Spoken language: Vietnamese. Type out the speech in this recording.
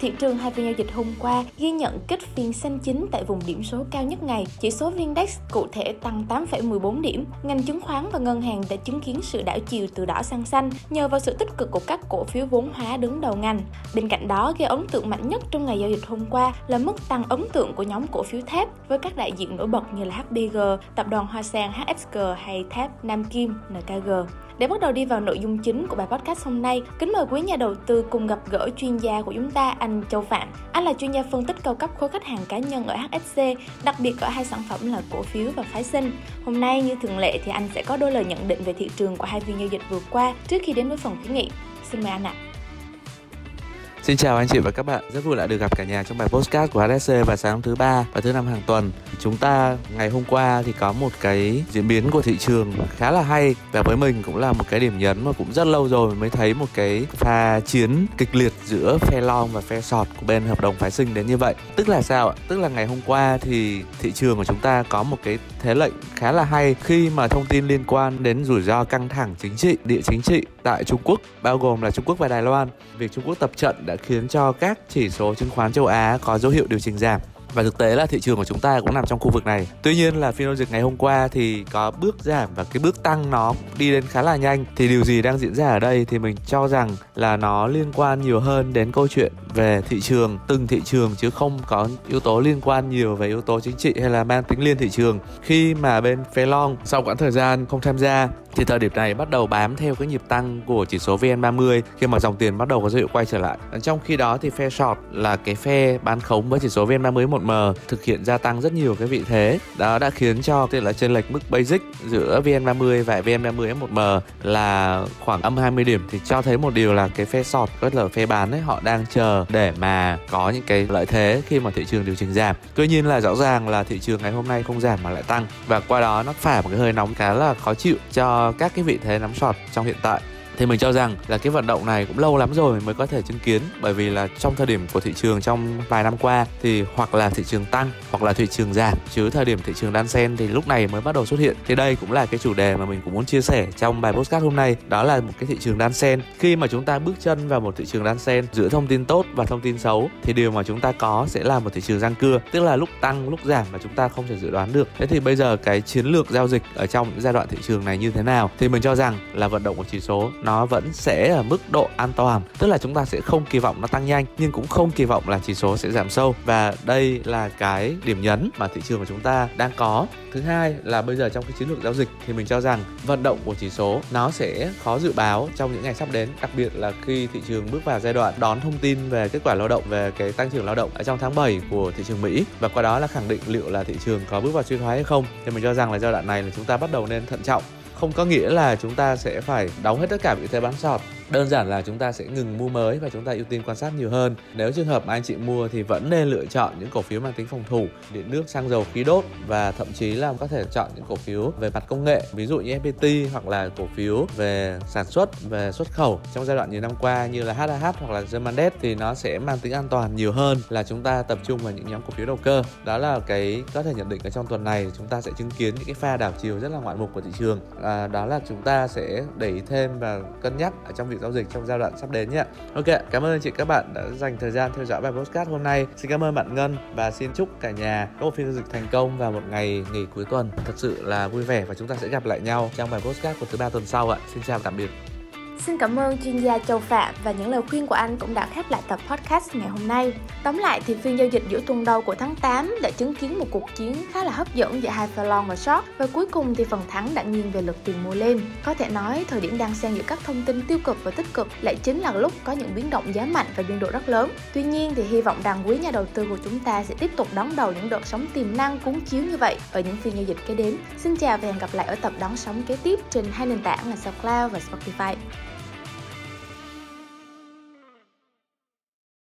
Thị trường hai phiên giao dịch hôm qua ghi nhận kết phiên xanh chính tại vùng điểm số cao nhất ngày. Chỉ số Vindex cụ thể tăng 8,14 điểm. Ngành chứng khoán và ngân hàng đã chứng kiến sự đảo chiều từ đỏ sang xanh nhờ vào sự tích cực của các cổ phiếu vốn hóa đứng đầu ngành. Bên cạnh đó, gây ấn tượng mạnh nhất trong ngày giao dịch hôm qua là mức tăng ấn tượng của nhóm cổ phiếu thép với các đại diện nổi bật như là HBG, tập đoàn Hoa Sang HFG hay thép Nam Kim NKG. Để bắt đầu đi vào nội dung chính của bài podcast hôm nay, kính mời quý nhà đầu tư cùng gặp gỡ chuyên gia của chúng ta, anh Châu Phạm. Anh là chuyên gia phân tích cao cấp khối khách hàng cá nhân ở HSC, đặc biệt ở hai sản phẩm là cổ phiếu và phái sinh. Hôm nay như thường lệ thì anh sẽ có đôi lời nhận định về thị trường của hai phiên giao dịch vừa qua trước khi đến với phần khuyến nghị. Xin mời anh ạ. À. Xin chào anh chị và các bạn, rất vui lại được gặp cả nhà trong bài postcard của HSC vào sáng thứ ba và thứ năm hàng tuần. Chúng ta ngày hôm qua thì có một cái diễn biến của thị trường khá là hay và với mình cũng là một cái điểm nhấn mà cũng rất lâu rồi mới thấy một cái pha chiến kịch liệt giữa phe long và phe sọt của bên hợp đồng phái sinh đến như vậy. Tức là sao ạ? Tức là ngày hôm qua thì thị trường của chúng ta có một cái thế lệnh khá là hay khi mà thông tin liên quan đến rủi ro căng thẳng chính trị, địa chính trị tại Trung Quốc, bao gồm là Trung Quốc và Đài Loan. Việc Trung Quốc tập trận đã khiến cho các chỉ số chứng khoán châu Á có dấu hiệu điều chỉnh giảm và thực tế là thị trường của chúng ta cũng nằm trong khu vực này. Tuy nhiên là phiên giao dịch ngày hôm qua thì có bước giảm và cái bước tăng nó đi đến khá là nhanh. Thì điều gì đang diễn ra ở đây thì mình cho rằng là nó liên quan nhiều hơn đến câu chuyện về thị trường, từng thị trường chứ không có yếu tố liên quan nhiều về yếu tố chính trị hay là mang tính liên thị trường. Khi mà bên phe long sau quãng thời gian không tham gia thì thời điểm này bắt đầu bám theo cái nhịp tăng của chỉ số VN30 khi mà dòng tiền bắt đầu có dấu hiệu quay trở lại. Ờ, trong khi đó thì phe short là cái phe bán khống với chỉ số VN30 1M thực hiện gia tăng rất nhiều cái vị thế. Đó đã khiến cho tức là trên lệch mức basic giữa VN30 và VN30 1M là khoảng âm 20 điểm thì cho thấy một điều là cái phe short rất là phe bán ấy, họ đang chờ để mà có những cái lợi thế khi mà thị trường điều chỉnh giảm. Tuy nhiên là rõ ràng là thị trường ngày hôm nay không giảm mà lại tăng và qua đó nó phả một cái hơi nóng khá là khó chịu cho các cái vị thế nắm sọt trong hiện tại thì mình cho rằng là cái vận động này cũng lâu lắm rồi mới có thể chứng kiến. Bởi vì là trong thời điểm của thị trường trong vài năm qua thì hoặc là thị trường tăng, hoặc là thị trường giảm. Chứ thời điểm thị trường đan sen thì lúc này mới bắt đầu xuất hiện. Thì đây cũng là cái chủ đề mà mình cũng muốn chia sẻ trong bài postcard hôm nay. Đó là một cái thị trường đan sen khi mà chúng ta bước chân vào một thị trường đan sen giữa thông tin tốt và thông tin xấu, thì điều mà chúng ta có sẽ là một thị trường răng cưa, tức là lúc tăng, lúc giảm mà chúng ta không thể dự đoán được. Thế thì bây giờ cái chiến lược giao dịch ở trong những giai đoạn thị trường này như thế nào? Thì mình cho rằng là vận động của chỉ số nó vẫn sẽ ở mức độ an toàn. Tức là chúng ta sẽ không kỳ vọng nó tăng nhanh, nhưng cũng không kỳ vọng là chỉ số sẽ giảm sâu. Và đây là cái điểm nhấn mà thị trường của chúng ta đang có. Thứ hai là bây giờ trong cái chiến lược giao dịch thì mình cho rằng vận động của chỉ số nó sẽ khó dự báo trong những ngày sắp đến, đặc biệt là khi thị trường bước vào giai đoạn đón thông tin về kết quả lao động, về cái tăng trưởng lao động ở trong tháng 7 của thị trường Mỹ. Và qua đó là khẳng định liệu là thị trường có bước vào suy thoái hay không. Thì mình cho rằng là giai đoạn này là chúng ta bắt đầu nên thận trọng không có nghĩa là chúng ta sẽ phải đóng hết tất cả vị thế bán sọt đơn giản là chúng ta sẽ ngừng mua mới và chúng ta ưu tiên quan sát nhiều hơn. Nếu trường hợp mà anh chị mua thì vẫn nên lựa chọn những cổ phiếu mang tính phòng thủ điện nước xăng dầu khí đốt và thậm chí là có thể chọn những cổ phiếu về mặt công nghệ ví dụ như FPT hoặc là cổ phiếu về sản xuất về xuất khẩu. Trong giai đoạn nhiều năm qua như là HAH hoặc là Germandet thì nó sẽ mang tính an toàn nhiều hơn là chúng ta tập trung vào những nhóm cổ phiếu đầu cơ. Đó là cái có thể nhận định ở trong tuần này chúng ta sẽ chứng kiến những cái pha đảo chiều rất là ngoạn mục của thị trường. À, đó là chúng ta sẽ để ý thêm và cân nhắc ở trong việc giao dịch trong giai đoạn sắp đến nhé. Ok, cảm ơn anh chị các bạn đã dành thời gian theo dõi bài podcast hôm nay. Xin cảm ơn bạn Ngân và xin chúc cả nhà có một phiên giao dịch thành công và một ngày nghỉ cuối tuần thật sự là vui vẻ và chúng ta sẽ gặp lại nhau trong bài podcast của thứ ba tuần sau ạ. Xin chào và tạm biệt. Xin cảm ơn chuyên gia Châu Phạm và những lời khuyên của anh cũng đã khép lại tập podcast ngày hôm nay. Tóm lại thì phiên giao dịch giữa tuần đầu của tháng 8 đã chứng kiến một cuộc chiến khá là hấp dẫn giữa hai long và short và cuối cùng thì phần thắng đã nghiêng về lực tiền mua lên. Có thể nói thời điểm đang xen giữa các thông tin tiêu cực và tích cực lại chính là lúc có những biến động giá mạnh và biên độ rất lớn. Tuy nhiên thì hy vọng rằng quý nhà đầu tư của chúng ta sẽ tiếp tục đón đầu những đợt sóng tiềm năng cuốn chiếu như vậy ở những phiên giao dịch kế đến. Xin chào và hẹn gặp lại ở tập đón sóng kế tiếp trên hai nền tảng là SoundCloud và Spotify.